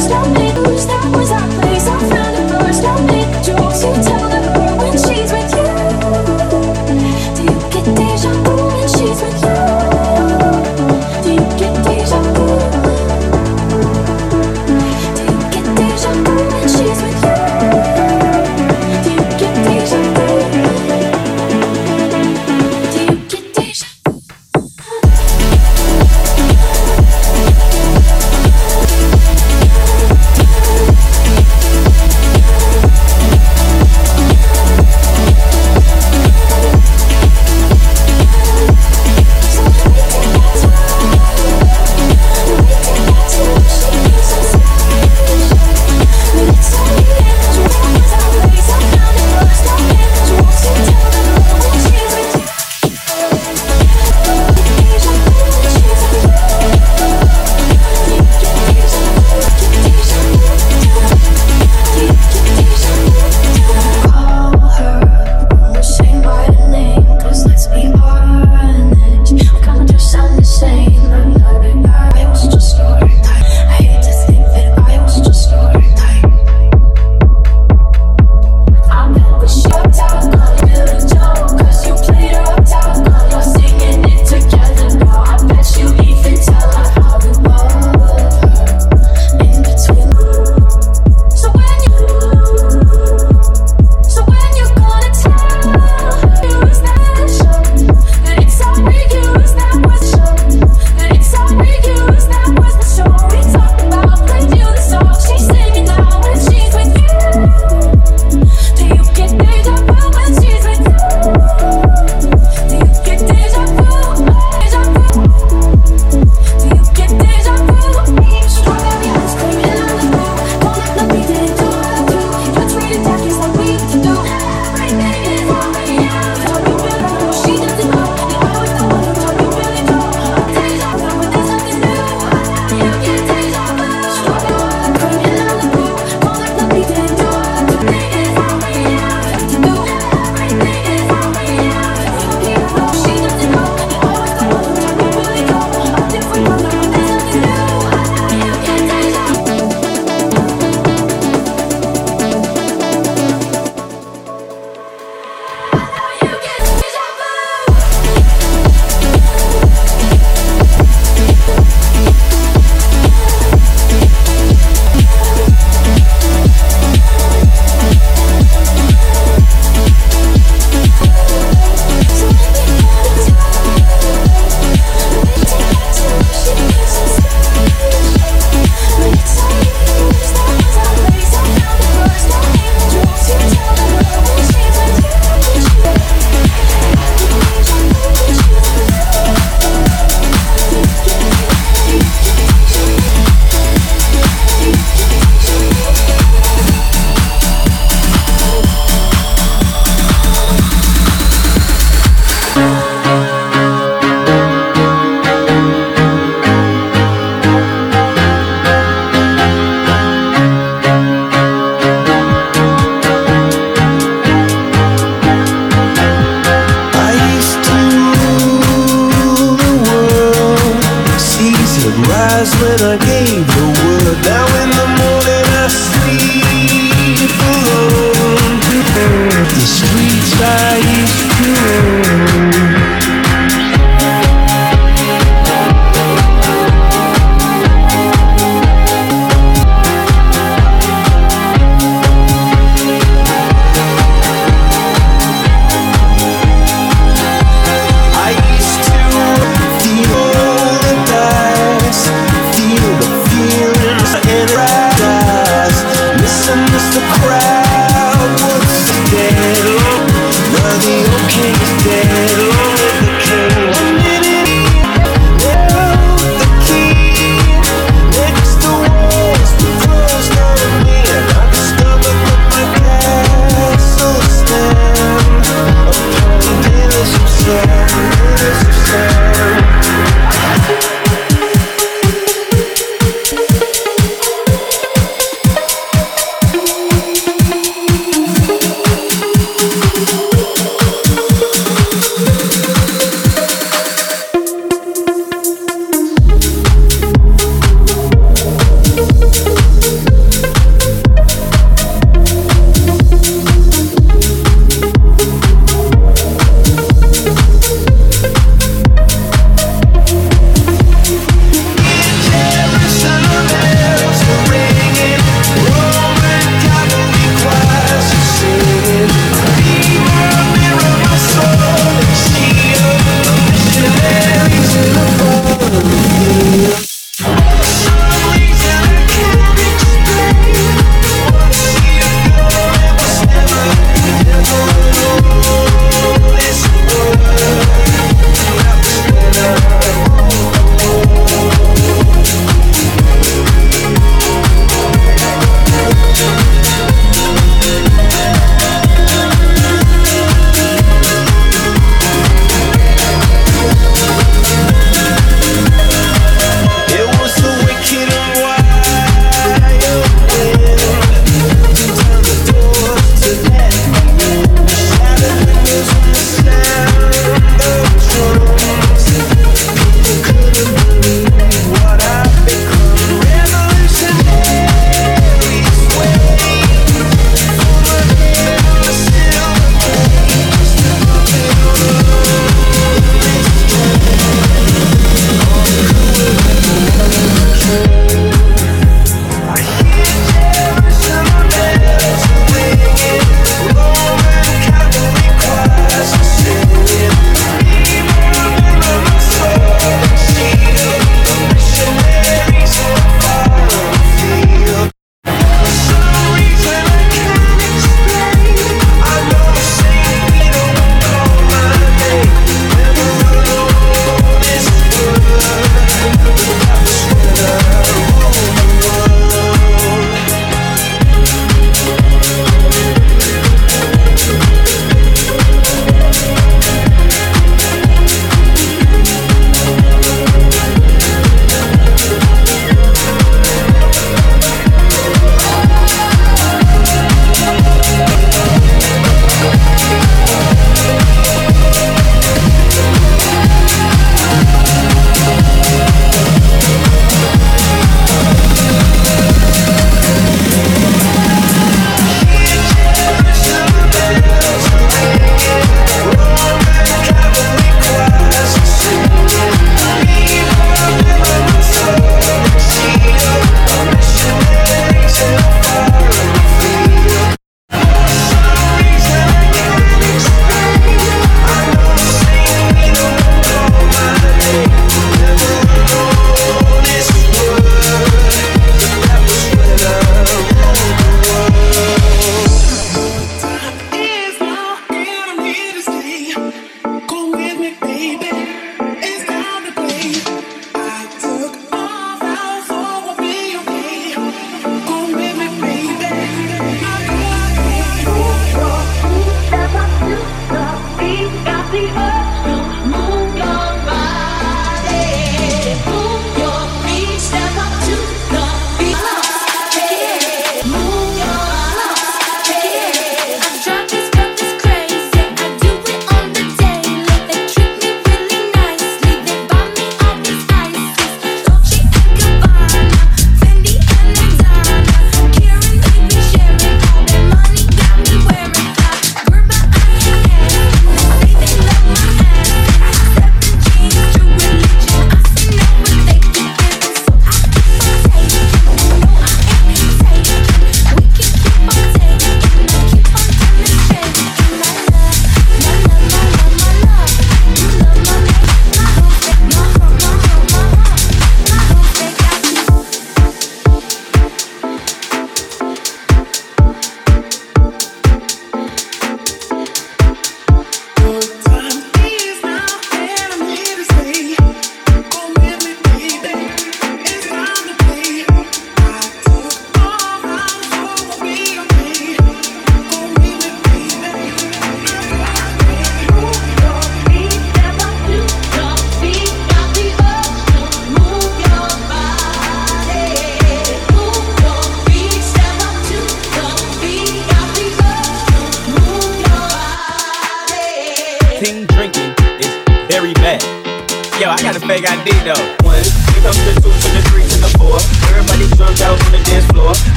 Stop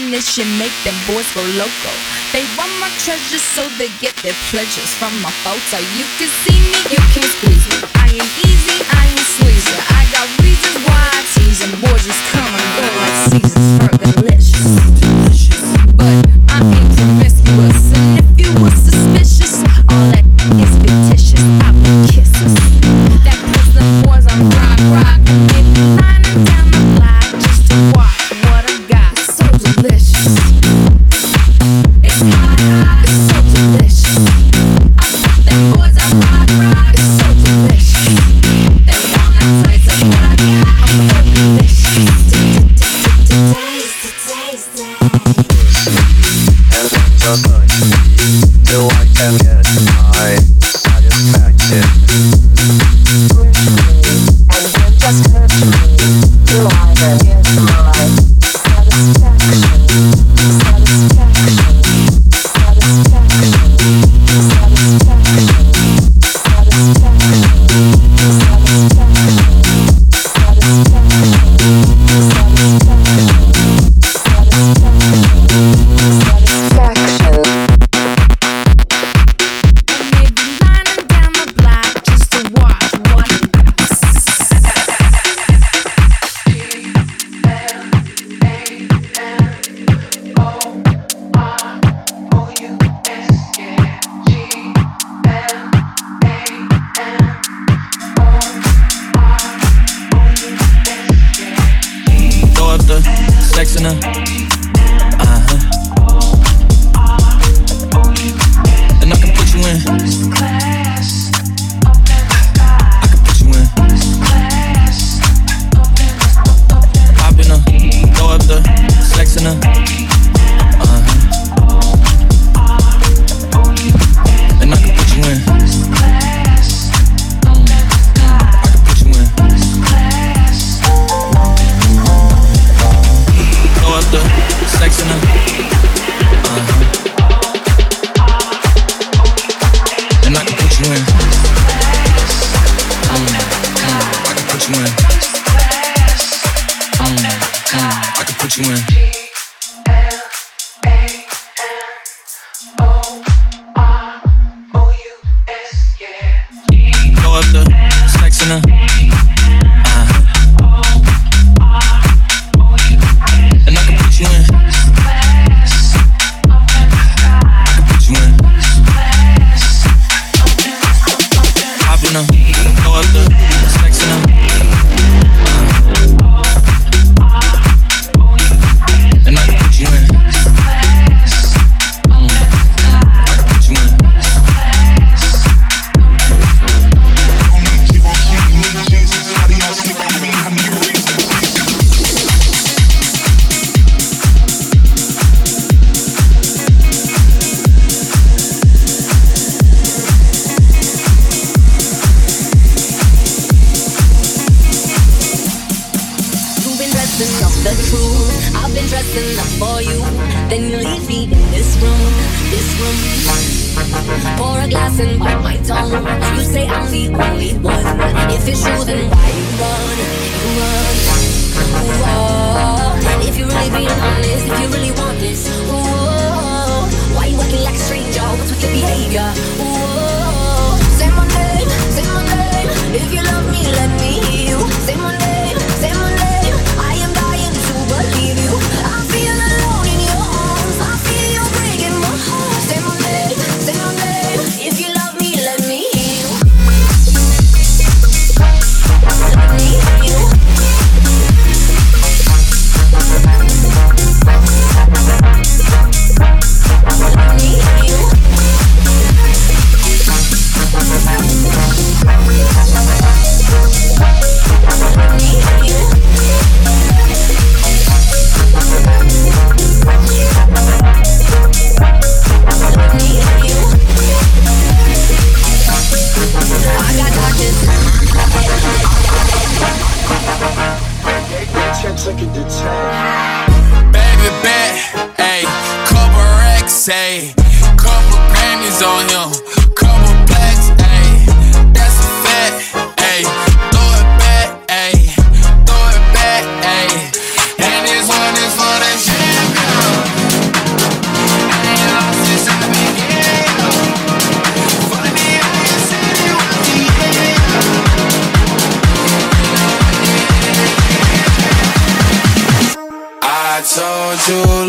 definition make them boys go loco. They want my treasures so they get their pleasures from my photo. You can see me, you can squeeze me. I ain't easy, I ain't sleazy. I got reasons why I tease and boys just come and go like seasons. Fergalicious. to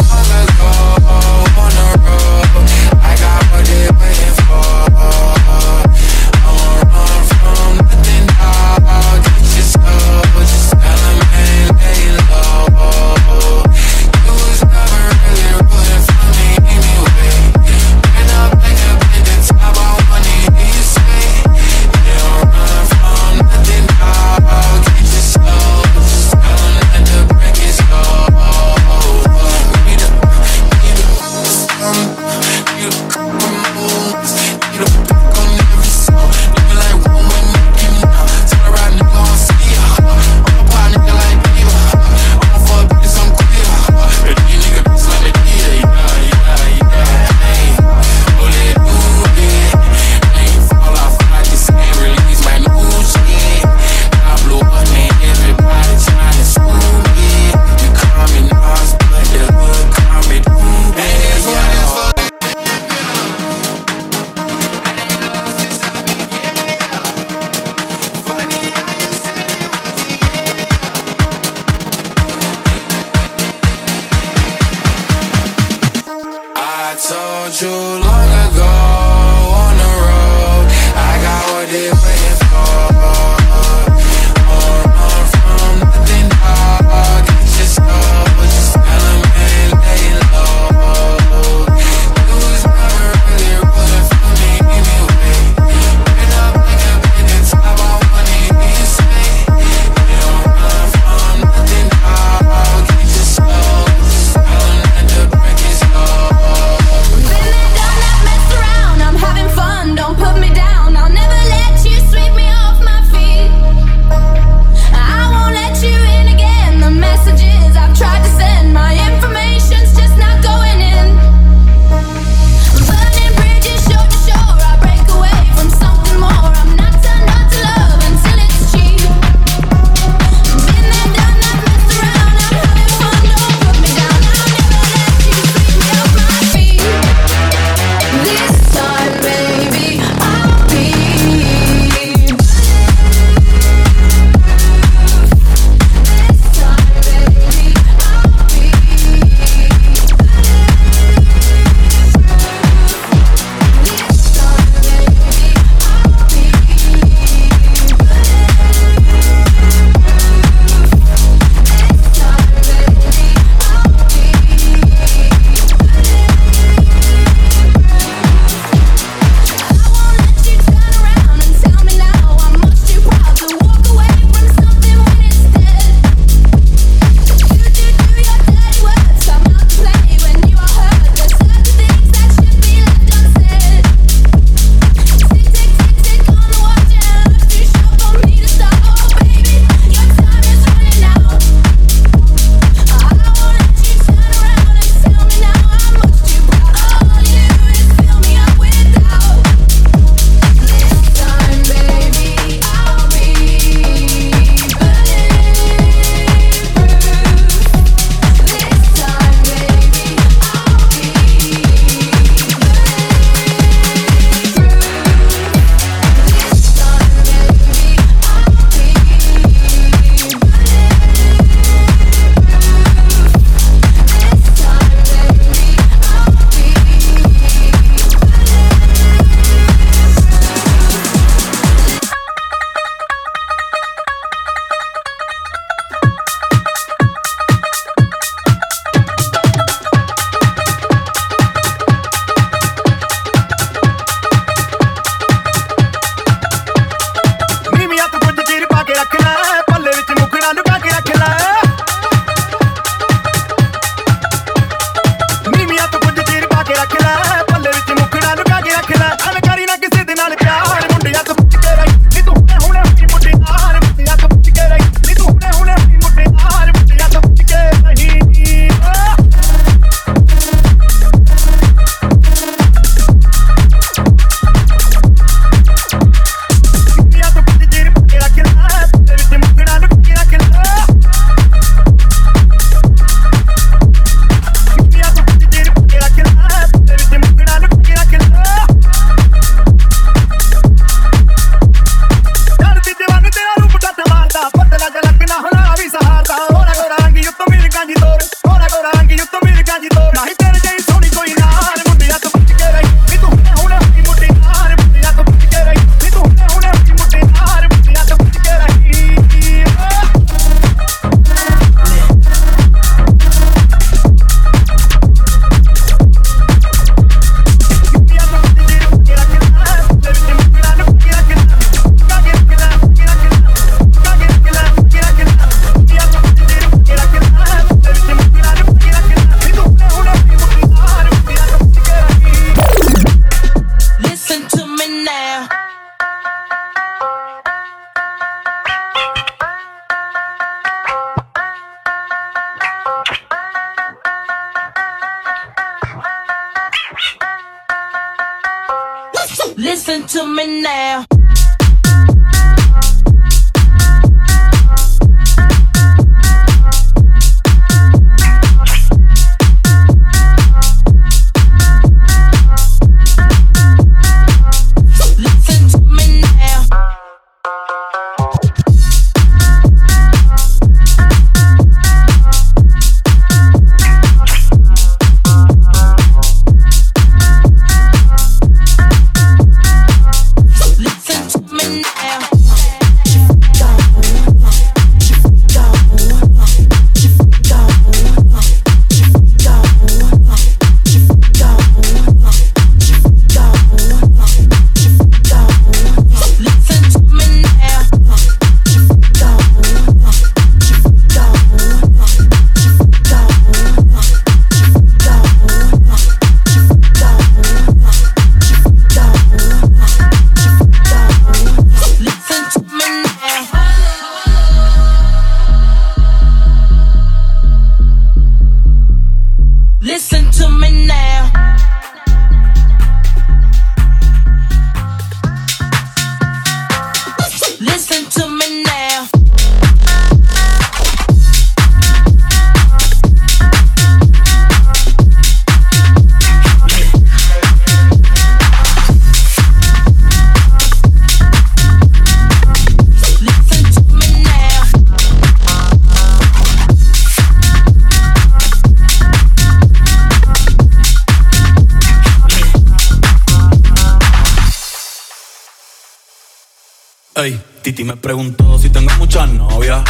Titi me preguntó si tengo muchas novias.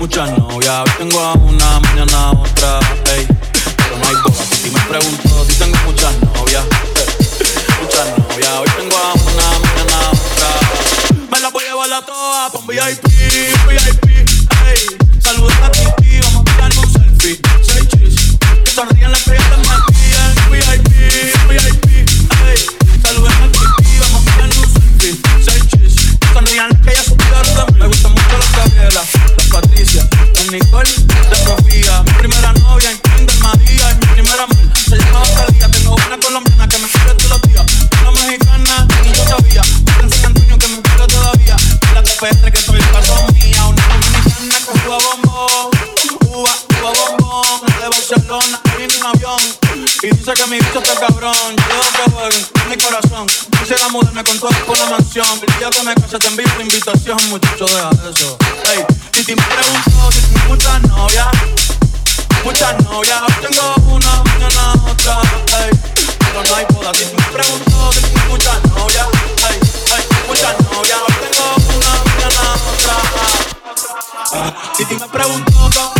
Muchas novias, hoy tengo a una, mañana a otra, ey. Pero no hay boda. Titi me preguntó si tengo muchas novias. Muchas novias, hoy tengo a una, mañana a otra. Me la voy a llevar a todas un VIP, VIP, ey. Saludos a Titi, vamos a tirarnos un selfie. Seis chis, sonríen las ya Nicole, Sofía. Mi primera novia en Kinder María, mi primera amor se llamaba Talía. Tengo una colombiana que me quiere todos los días, una mexicana y yo sabía. San Antonio que me quiere todavía, la que Y dice que mi bicho está cabrón, yo que jueguen en mi corazón. Quisiera mudarme con todo con la mansión. El día que me case te envío una invitación, muchacho, deja eso. Ey, Titi me preguntó si tengo muchas novias. Muchas novias, tengo una, mañana otra. Ey, pero no hay boda. Titi me preguntó si tengo muchas novias. Ey, ey, muchas novias, tengo una, mañana otra. Titi me preguntó,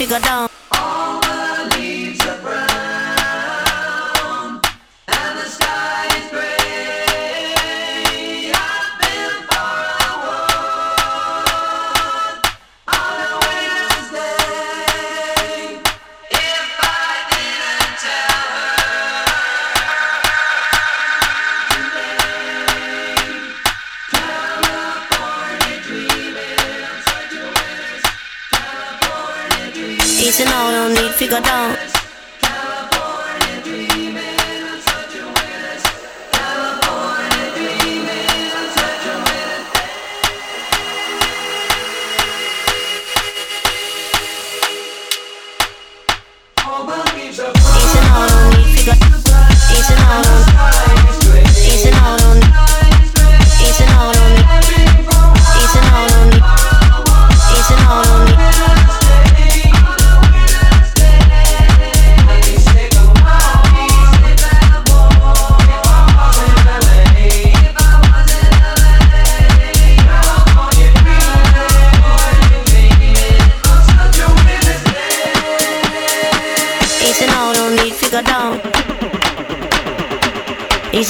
这个灯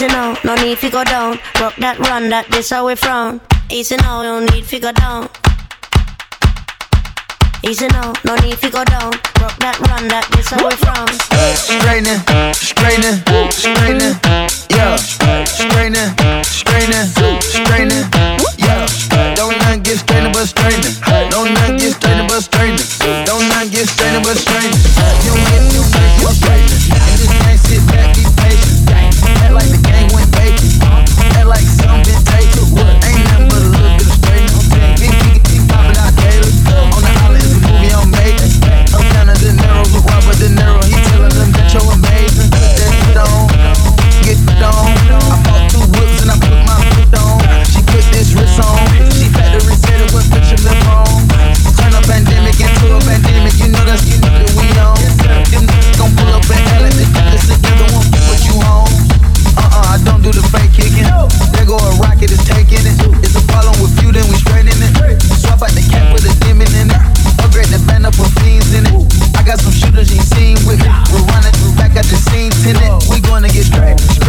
easy now, no need to go down. Rock that run, that this how we frown. Easy now, no need to go down. Easy now, no need to go down. Rock that run, that this how we frown. Straining, straining, straining, yeah. Straining, straining, straining, yeah. Don't not get straining but straining. Don't not get straining but straining. Don't not get straining but straining. get back.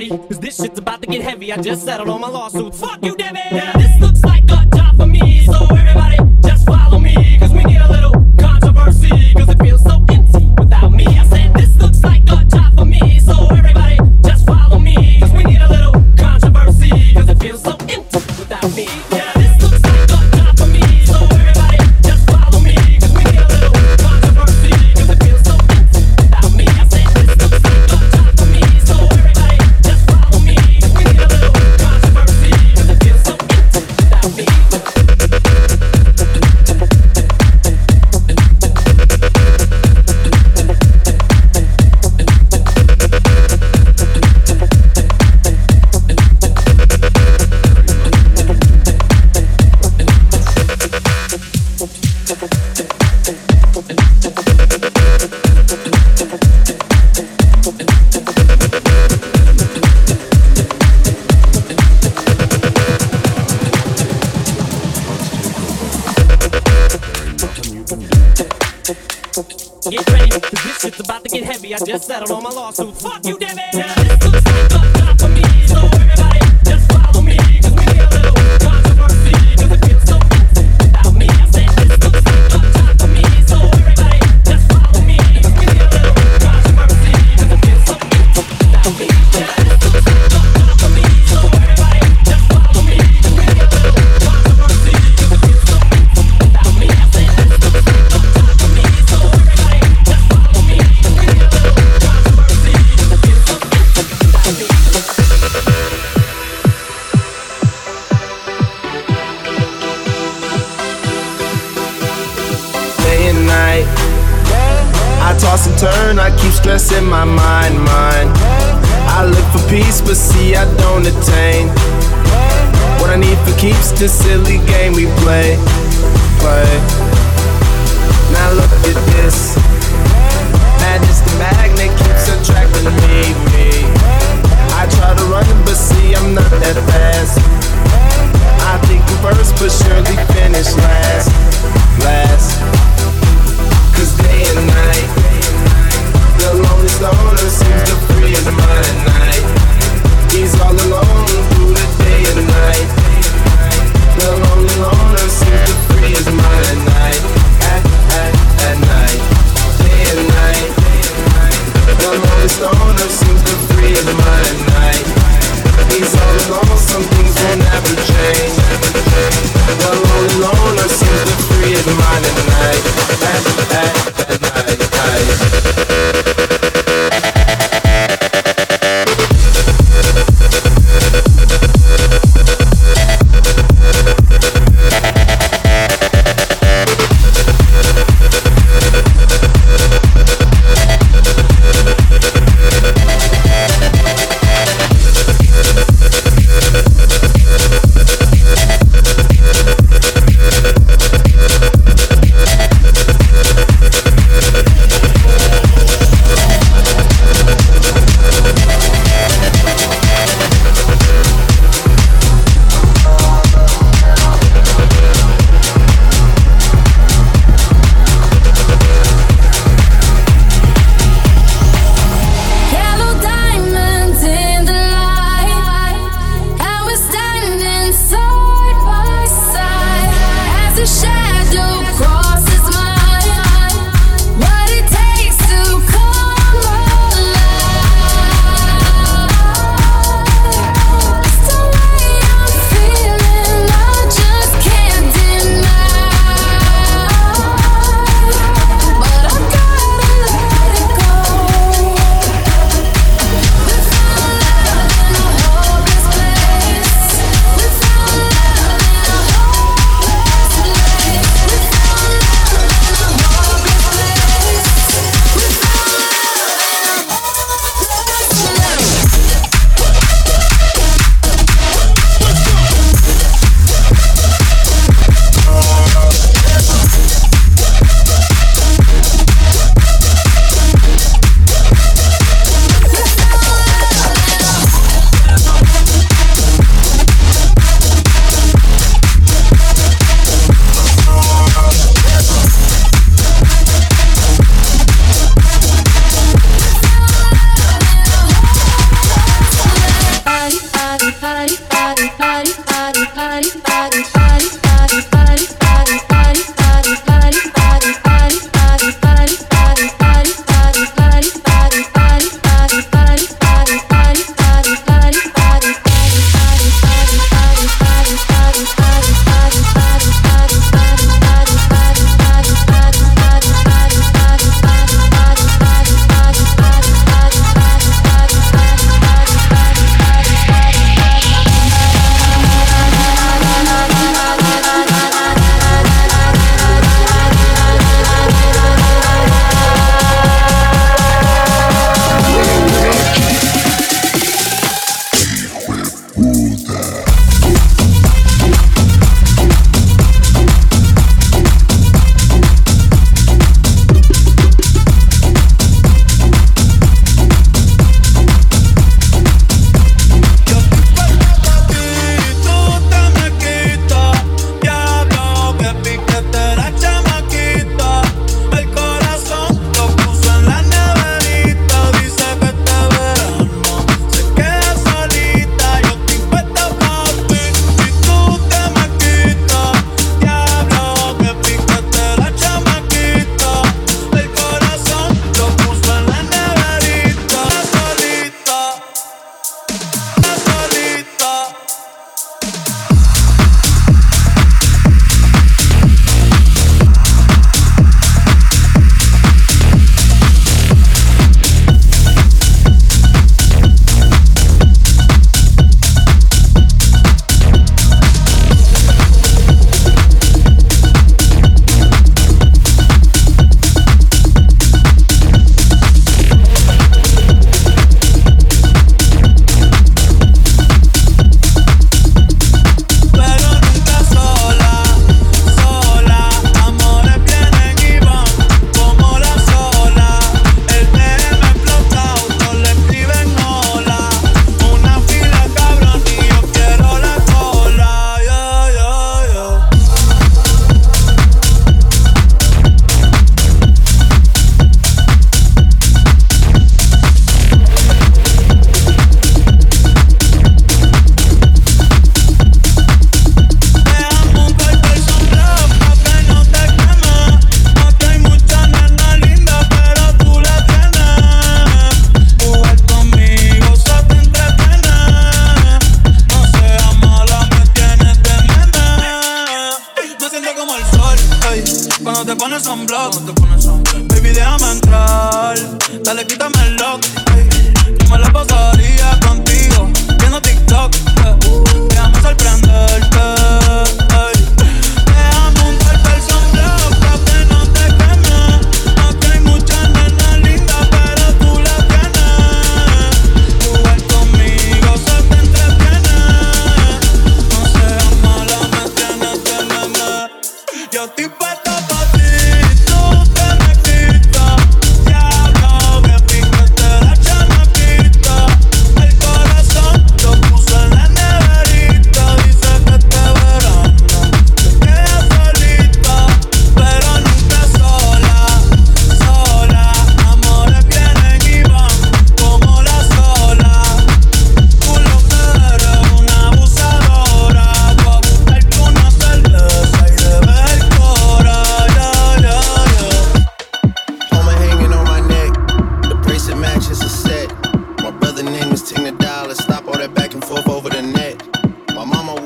ready, cause this shit's about to get heavy. I just settled on my lawsuits. Fuck you, damn it! Now this looks like So Fuck you, my mind, mind. I look for peace, but see, I don't attain. What I need for keeps the silly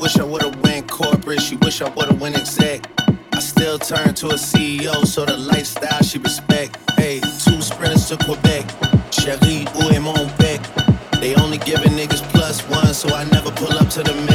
Wish I would've went corporate, she wish I would've went exec. I still turn to a CEO, so the lifestyle she respect. Hey, two sprinters to Quebec, Cherie, Ou, and Montbec. They only giving niggas plus one, so I never pull up to the man.